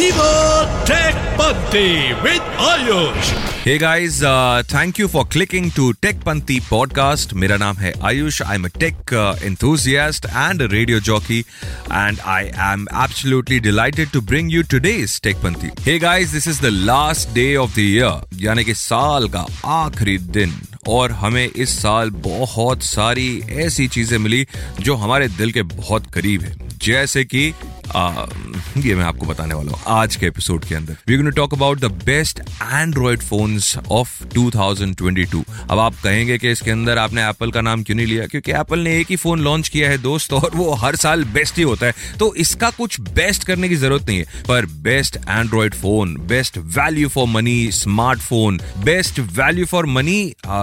Viva Tech Bunty with Ayush. Hey guys, uh, thank you for clicking to Tech Panti podcast. मेरा नाम है Ayush. I'm a tech uh, enthusiast and a radio jockey, and I am absolutely delighted to bring you today's Tech Panti. Hey guys, this is the last day of the year, यानी कि साल का आखिरी दिन और हमें इस साल बहुत सारी ऐसी चीज़ें मिली जो हमारे दिल के बहुत करीब है जैसे कि ये मैं आपको बताने वाला हूँ, आज के एपिसोड के अंदर। We going talk about the best android phones of 2022 अब आप कहेंगे कि इसके अंदर आपने एप्पल का नाम क्यों नहीं लिया? क्योंकि एप्पल ने एक ही फ़ोन लॉन्च किया है, दोस्त, और वो हर साल बेस्ट ही होता है। तो इसका कुछ बेस्ट करने की ज़रूरत नहीं है। पर best android phone best value for money smartphone best value for money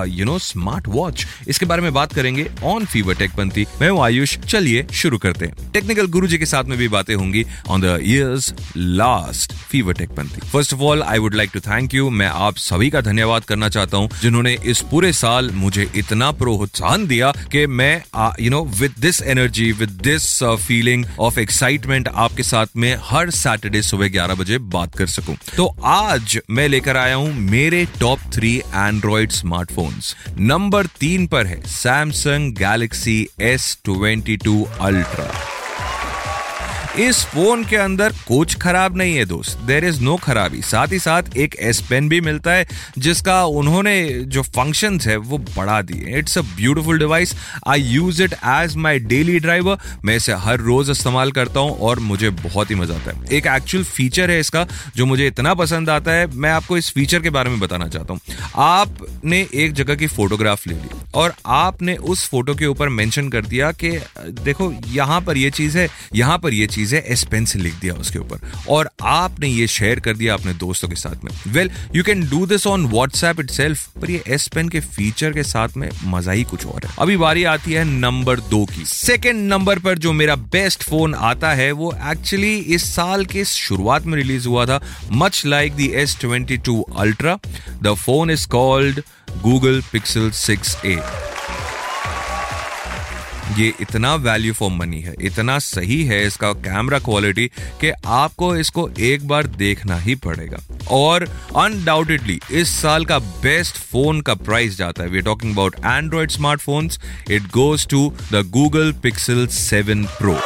you know smart watch इसके बारे में बात करेंगे ऑन फीवर टेक पंथी मैं हूँ आयुष, चलिए शुरू करते हैं। टेक्निकल गुरु जी के साथ में भी बातें होंगी on the years last fever tech Panthi first of all I would like to thank you मैं आप सभी का धन्यवाद करना चाहता हूँ, जिन्होंने इस पूरे साल मुझे इतना प्रोत्साहन दिया कि मैं you know with this energy with this feeling of excitement आपके साथ में हर सैटरडे सुबह 11 बजे बात कर सकूँ। तो आज मैं लेकर आया हूँ मेरे top three android smartphones number तीन पर है Samsung Galaxy S twenty two ultra इस फ़ोन के अंदर कुछ खराब नहीं है दोस्त। देर इज़ नो खराबी। साथ ही साथ एक एस पेन भी मिलता है, जिसका उन्होंने जो फ़ंक्शन है, वो बढ़ा दिए it's a beautiful device I use it as my daily driver मैं इसे हर रोज इस्तेमाल करता हूँ और मुझे बहुत ही मज़ा आता है। एक एक्चुअल फीचर है इसका, जो मुझे इतना पसंद आता है। मैं आपको इस फीचर के बारे में बताना चाहता हूँ। आपने एक जगह की फोटोग्राफ ले ली और आपने उस फ़ोटो के ऊपर मेंशन कर दिया कि, देखो, यहाँ पर ये चीज़ है, यहाँ पर ये चीज़ है एस पेन से लिख दिया उसके ऊपर। और आपने ये शेयर कर दिया अपने दोस्तों के साथ में। Well you can do this on WhatsApp it पर ये एस पेन के फीचर के साथ में मज़ा ही कुछ और है। अभी बारी आती है नंबर दो की। सेकेंड नंबर पर जो मेरा बेस्ट फ़ोन आता है, वो एक्चुअली इस साल के शुरुआत में रिलीज़ हुआ था much like the S twenty two ultra the phone is called Google Pixel six A ये इतना वैल्यू फॉर मनी है, इतना सही है इसका कैमरा क्वालिटी कि आपको इसको एक बार देखना ही पड़ेगा। और अनडाउटेडली इस साल का बेस्ट फ़ोन का प्राइस जाता है। We talking about android smartphones it goes to the Google Pixel seven pro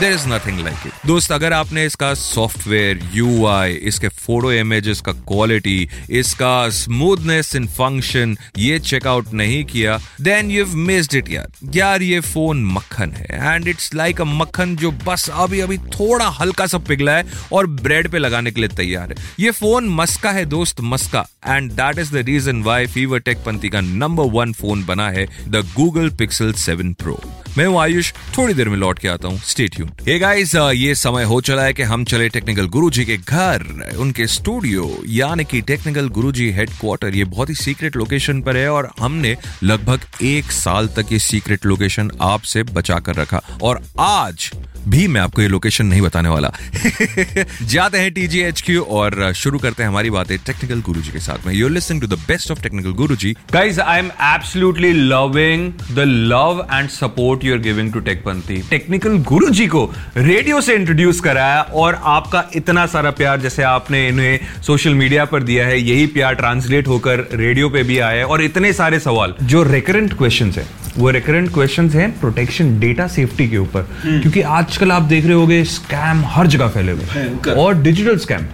there is nothing like it दोस्त, अगर आपने इसका सॉफ्टवेयर यू इसके फ़ोटो इमेजेस का क्वालिटी इसका स्मूथनेस इन फ़ंक्शन ये चेकआउट नहीं किया देन यू मिस्ड इट यार। यार, ये फ़ोन मक्खन है। एंड इट्स लाइक अ मक्खन जो बस अभी अभी थोड़ा हल्का सा पिघला है और ब्रेड पे लगाने के लिए तैयार है। ये फ़ोन मस्का है दोस्त, मस्का। And that is the reason why fever tech Panthi का नंबर वन फ़ोन बना है the Google Pixel seven pro मैं हूँ आयुष, थोड़ी देर में लौट के आता हूँ। स्टेट हे गाइस ये समय हो चला है कि हम चले टेक्निकल गुरुजी के घर, उनके स्टूडियो यानी कि टेक्निकल गुरु गुरुजी हेडक्वार्टर ये बहुत ही सीक्रेट लोकेशन पर है और हमने लगभग एक साल तक ये सीक्रेट लोकेशन आपसे बचा कर रखा। और आज भी मैं आपको ये लोकेशन नहीं बताने वाला। जाते हैं टीजी एच क्यू और शुरू करते हैं हमारी बातें टेक्निकल गुरु जी के साथ में। You're listening to the best of technical Guru ji. Guys, I'm absolutely loving the love and support you're giving to TechPanthi. Technical Guru ji को रेडियो से इंट्रोड्यूस कराया और आपका इतना सारा प्यार जैसे आपने इन्हें सोशल मीडिया पर दिया है यही प्यार ट्रांसलेट होकर रेडियो पे भी आया है और इतने सारे सवाल। जो रेकरेंट क्वेश्चन है वो रेकरेंट क्वेश्चन है प्रोटेक्शन डेटा सेफ्टी के ऊपर। क्योंकि आजकल आप देख रहे होगे स्कैम हर जगह फैले हुए और डिजिटल स्कैम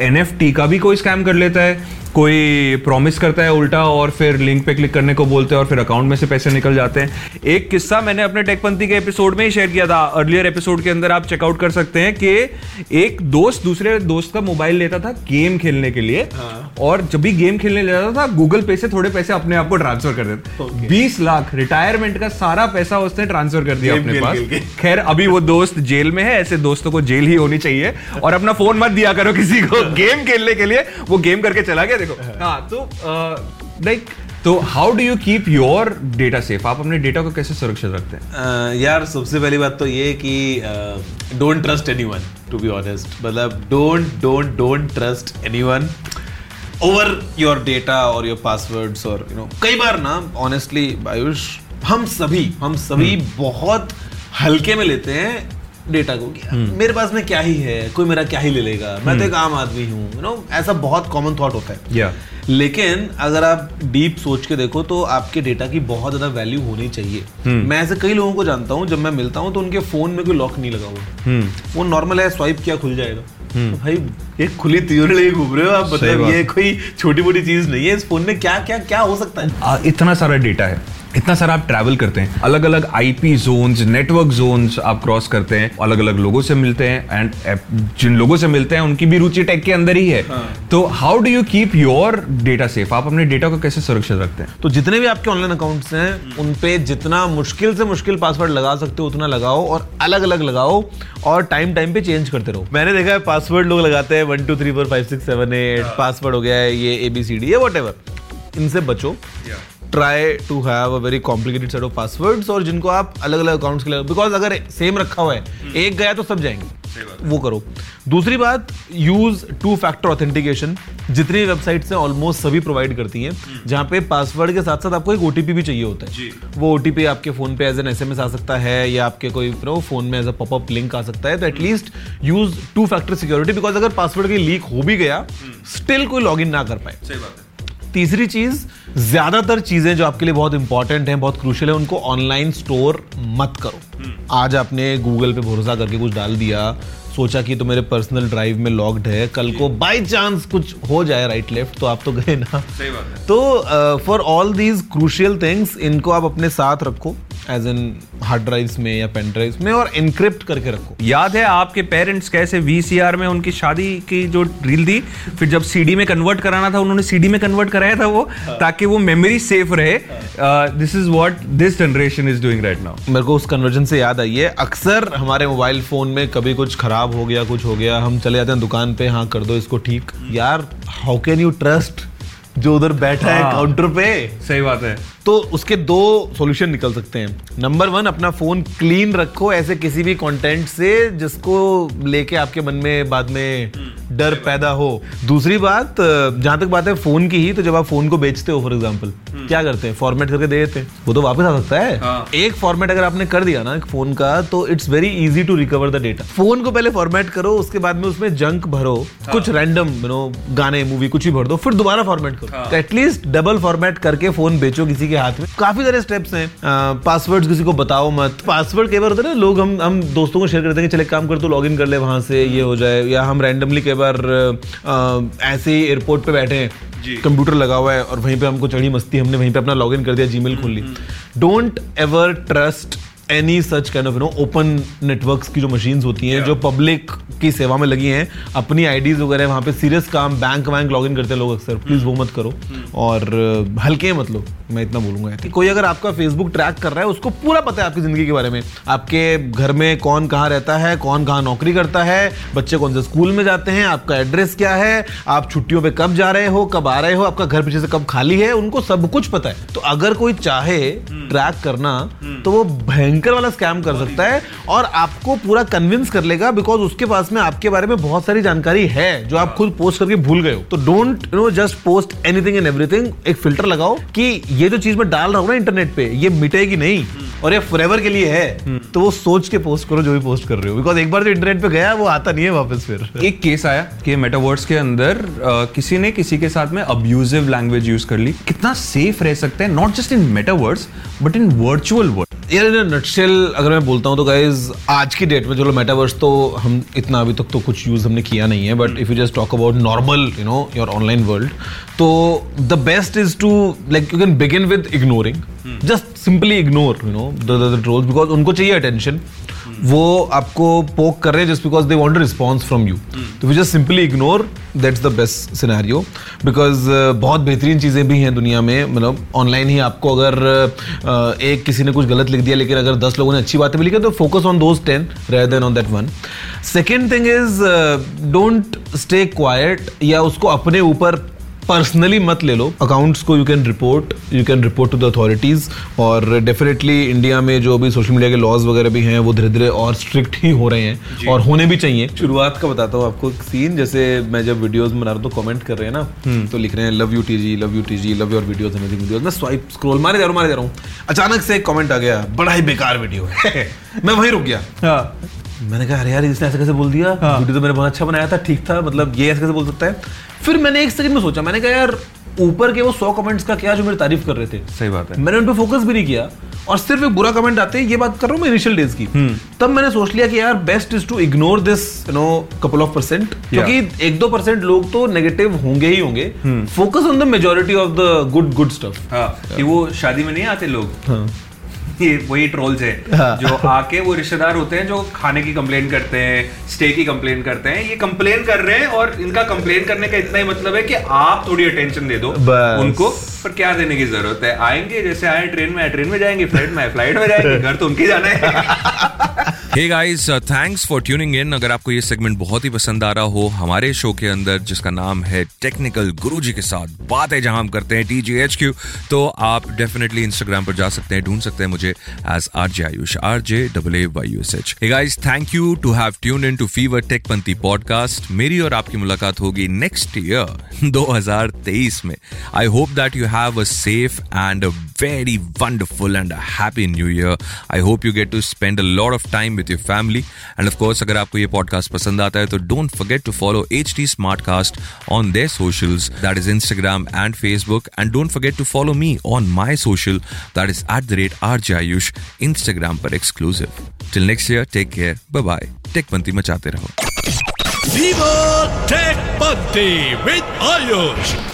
एन का भी कोई स्कैम कर लेता है। कोई प्रॉमिस करता है उल्टा और फिर लिंक पे क्लिक करने को बोलते हैं और फिर अकाउंट में से पैसे निकल जाते हैं। एक किस्सा मैंने अपने टेकपंथी के एपिसोड में ही शेयर किया था। अर्लियर एपिसोड के अंदर आप चेकआउट कर सकते हैं कि एक दोस्त दूसरे दोस्त का मोबाइल लेता था गेम खेलने के लिए और जब भी गेम खेलने लेता था गूगल पे से थोड़े पैसे अपने आप को ट्रांसफ़र कर देते बीस लाख रिटायरमेंट का सारा पैसा उसने ट्रांसफ़र कर दिया अपने पास। खैर अभी वो दोस्त जेल में है ऐसे दोस्तों को जेल ही होनी चाहिए। और अपना फ़ोन मत दिया करो किसी को। गेम खेलने के लिए वो गेम करके चला गया। देखो। हाँ तो लाइक तो how do you keep your data safe आप अपने डेटा को कैसे सुरक्षित रखते हैं? अह, यार सबसे पहली बात तो ये कि don't trust anyone to be honest मतलब don't don't don't trust anyone over your data और योर पासवर्ड्स और यू नो कई बार ना ऑनेस्टली आयुष हम सभी हम सभी hmm. बहुत हल्के में लेते हैं डेटा को कि मेरे पास में क्या ही है? कोई मेरा क्या ही ले लेगा? मैं तो एक आम आदमी हूँ यू नो ऐसा बहुत कॉमन थॉट होता है। या लेकिन अगर आप डीप सोच के देखो तो आपके डेटा की बहुत ज़्यादा वैल्यू होनी चाहिए। मैं ऐसे कई लोगों को जानता हूँ जब मैं मिलता हूँ तो उनके फ़ोन में कोई लॉक नहीं लगा हुआ। वो नॉर्मल है स्वाइप किया खुल जाएगा। तो भाई ये खुली तिजोरी लेके घूम रहे हो आप सही मतलब ये कोई छोटी मोटी चीज़ नहीं है इस फ़ोन में क्या क्या क्या हो सकता है? इतना सारा डेटा है। इतना सारा आप ट्रैवल करते हैं अलग अलग आईपी जोन्स नेटवर्क जोन्स आप क्रॉस करते हैं अलग अलग लोगों से मिलते हैं एंड जिन लोगों से मिलते हैं उनकी भी रुचि टेक के अंदर ही है। तो how do you keep your data safe आप अपने डेटा को कैसे सुरक्षित रखते हैं? तो जितने भी आपके ऑनलाइन अकाउंट्स हैं उन पे जितना मुश्किल से मुश्किल पासवर्ड लगा सकते हो उतना लगाओ और अलग अलग लगाओ और टाइम टाइम पे चेंज करते रहो। मैंने देखा है पासवर्ड लोग लगाते हैं one two three four five six seven eight password हो गया है ये ए बी सी डी ये वट इनसे बचो। Try to have a very complicated set of passwords और जिनको आप अलग अलग अकाउंट्स के लिए बिकॉज़ अगर सेम रखा हुआ है एक गया तो सब जाएँगे। वो करो। दूसरी बात यूज़ टू फैक्टर ऑथेंटिकेशन जितनी वेबसाइट्स हैं ऑलमोस्ट सभी प्रोवाइड करती हैं। जहाँ पे पासवर्ड के साथ साथ आपको एक ओटीपी भी चाहिए होता है। वो ओटीपी आपके फ़ोन पे as an S M S आ सकता है या आपके कोई नो फ़ोन में एज अ पॉपअप लिंक आ सकता है। तो at least use two factor security because अगर पासवर्ड की लीक हो भी गया स्टिल कोई लॉग ना कर पाए। तीसरी चीज़ ज़्यादातर चीज़ें जो आपके लिए बहुत इंपॉर्टेंट हैं बहुत क्रूशियल है उनको ऑनलाइन स्टोर मत करो। आज आपने गूगल पे भरोसा करके कुछ डाल दिया सोचा कि तो मेरे पर्सनल ड्राइव में लॉक्ड है कल को बाय चांस कुछ हो जाए राइट लेफ़्ट तो आप तो गए ना। सही बात है। तो for all these crucial things इनको आप अपने साथ रखो। एज इन हार्ड ड्राइव्स में या पेन ड्राइव्स में और इनक्रिप्ट करके रखो। याद है आपके पेरेंट्स कैसे वीसीआर में उनकी शादी की जो रील थी? फिर जब सीडी में कन्वर्ट कराना था उन्होंने सीडी में कन्वर्ट कराया था वो हाँ। ताकि वो मेमोरी सेफ़ रहे। This is what this generation is doing right now मेरे को उस कन्वर्जन से याद आई है अक्सर हमारे मोबाइल फ़ोन में कभी कुछ खराब हो गया कुछ हो गया हम चले जाते हैं दुकान पे हाँ कर दो इसको ठीक। यार हाउ कैन यू ट्रस्ट जो उधर बैठा है हाँ। काउंटर पे। सही बात है। तो उसके दो सॉल्यूशन निकल सकते हैं। नंबर वन अपना फ़ोन क्लीन रखो ऐसे किसी भी कंटेंट से जिसको लेके आपके मन में बाद में डर पैदा हो। दूसरी बात जहाँ तक बात है फ़ोन की ही तो जब आप फ़ोन को बेचते हो फॉर एग्ज़ाम्पल क्या करते हैं? फॉर्मेट करके दे देते हैं। वो तो वापस आ सकता है। हाँ। एक फॉर्मेट अगर आपने कर दिया ना फ़ोन का तो it's very easy to recover the data phone को पहले फॉर्मेट करो उसके बाद में उसमें जंक भरो कुछ रैंडम यू नो गाने मूवी कुछ भी भर दो फिर दोबारा फॉर्मेट करो। एटलीस्ट डबल फॉर्मेट करके फ़ोन बेचो किसी के हाथ में। काफ़ी सारे स्टेप्स हैं। पासवर्ड किसी को बताओ मत। पासवर्ड कई बार होता है ना लोग हम हम दोस्तों को शेयर करते हैं चले काम कर तो लॉग इन कर ले वहाँ से ये हो जाए या हम रैंडमली कई बार ऐसे ही एयरपोर्ट पे बैठे हैं। कंप्यूटर लगा हुआ है और वहीं पे हमको चढ़ी मस्ती हमने वहीं पे अपना लॉग इन कर दिया जीमेल खोल ली। Don't ever trust any such kind of you know open networks की जो मशीन्स होती हैं yeah. जो पब्लिक की सेवा में लगी हैं अपनी आईडीज वगैरह वहाँ पे सीरियस काम बैंक वैंक लॉग इन करते हैं लोग अक्सर। प्लीज़ वो मत करो। और हल्के मत लो। मैं इतना बोलूँगा कि कोई अगर आपका फेसबुक ट्रैक कर रहा है उसको पूरा पता है आपकी ज़िंदगी के बारे में। आपके घर में कौन कहाँ रहता है कौन कहाँ नौकरी करता है बच्चे कौन से स्कूल में जाते हैं आपका एड्रेस क्या है आप छुट्टियों पर कब जा रहे हो कब आ रहे हो आपका घर पीछे से कब खाली है उनको सब कुछ पता है। तो अगर कोई चाहे ट्रैक करना तो वो भयंकर वाला स्कैम कर सकता है और आपको पूरा कन्विंस कर लेगा बिकॉज़ उसके पास में आपके बारे में बहुत सारी जानकारी है जो आप खुद पोस्ट करके भूल गए हो। तो don't know just post anything and everything एक फ़िल्टर लगाओ कि ये जो चीज़ मैं डाल रहा हूँ ना इंटरनेट पे ये मिटेगी नहीं। और ये फॉरएवर के लिए है तो वो सोच के पोस्ट करो जो भी पोस्ट कर रहे हो। बिकॉज़ एक बार जो इंटरनेट पे गया वो आता नहीं है वापस फिर। एक केस आया कि मेटावर्स के अंदर अ, किसी ने किसी के साथ में अब्यूजिव लैंग्वेज यूज़ कर ली। कितना सेफ़ रह सकते हैं not just in metaverse but in virtual world यार इन नटशेल अगर मैं बोलता हूँ तो गाइज़ आज की डेट में चलो मेटावर्स तो हम इतना अभी तक तो कुछ यूज़ हमने किया नहीं है but if you just talk about normal you know your online world तो the best is to like you can begin with ignoring just simply ignore you know the trolls because उनको चाहिए attention वो आपको poke कर रहे हैं just because they want response from you तो we just simply ignore that's the best scenario because बहुत बेहतरीन चीज़ें भी हैं दुनिया में। मतलब ऑनलाइन ही आपको अगर uh, एक किसी ने कुछ गलत लिख दिया लेकिन अगर दस लोगों ने अच्छी बातें भी लिखी तो focus on those ten rather than on that one second thing is don't stay quiet या उसको अपने ऊपर पर्सनली मत ले लो। अकाउंट्स को you can report you can report to the authorities और डेफिनेटली इंडिया में जो अभी सोशल मीडिया के लॉज वगैरह भी हैं वो धीरे धीरे और स्ट्रिक्ट ही हो रहे हैं और होने भी चाहिए। शुरुआत का बताता हूँ आपको एक सीन जैसे मैं जब वीडियोज़ बना रहा हूँ तो कॉमेंट कर रहे हैं ना तो लिख रहे हैं love you T G love you T G love your videos मैं स्वाइप स्क्रॉल मारे जा रहा हूँ मारे जा रहा हूँ। अचानक से एक कॉमेंट आ गया बड़ा ही बेकार वीडियो है। मैं वहीं रुक गया। मैंने कहा अरे यार इसने ऐसे कैसे बोल दिया? वीडियो तो मैंने बहुत अच्छा बनाया था ठीक था मतलब ये ऐसे कैसे बोल सकता है? फिर मैंने एक सेकंड में सोचा मैंने कहा यार ऊपर के वो सौ कमेंट्स का क्या जो मेरी तारीफ़ कर रहे थे? सही बात है। मैंने उन पर फोकस भी नहीं किया और सिर्फ़ एक बुरा कमेंट आते ये बात कर रहा हूँ मैं इनिशियल डेज़ की। तब मैंने सोच लिया कि यार best is to ignore this you know couple of percent क्योंकि एक दो परसेंट लोग तो नेगेटिव होंगे ही होंगे। Focus on the majority of the good good stuff हाँ कि वो शादी में नहीं आते लोग। हाँ। ये वही ट्रोल्स है हाँ। जो आके वो रिश्तेदार होते हैं जो खाने की कंप्लेन करते हैं स्टे की कंप्लेन करते हैं। ये कंप्लेन कर रहे हैं और इनका कंप्लेन करने का इतना ही मतलब है कि आप थोड़ी अटेंशन दे दो उनको पर क्या देने की ज़रूरत है? आएँगे जैसे आए ट्रेन में ट्रेन में जाएँगे फ़्लाइट में फ़्लाइट में जाएँगे घर तो उनके जाना है। Guys thanks for tuning in अगर आपको ये सेगमेंट बहुत ही पसंद आ रहा हो, हमारे शो के अंदर, जिसका नाम है टेक्निकल गुरुजी के साथ बातें जहाँ हम करते हैं टीजीएचक्यू तो आप डेफिनेटली इंस्टाग्राम पर जा सकते हैं, ढूंढ सकते हैं मुझे as R J Ayush R J double H hey thank you to have tune in to fever TechPanthi podcast मेरी और आपकी मुलाकात होगी नेक्स्ट ईयर 2023 में. I hope that you have a safe and a very wonderful and a happy new year. I hope you get to spend a lot of time with your family and of course अगर आपको ये podcast पसंद आता है तो don't forget to follow H T smart cast on their socials that is Instagram and Facebook and don't forget to follow me on my social that is at the rate R J Ayush Instagram पर exclusive till next year take care bye tech Panthi मचाते रहो. Viva Tech Bhakti with Ayush!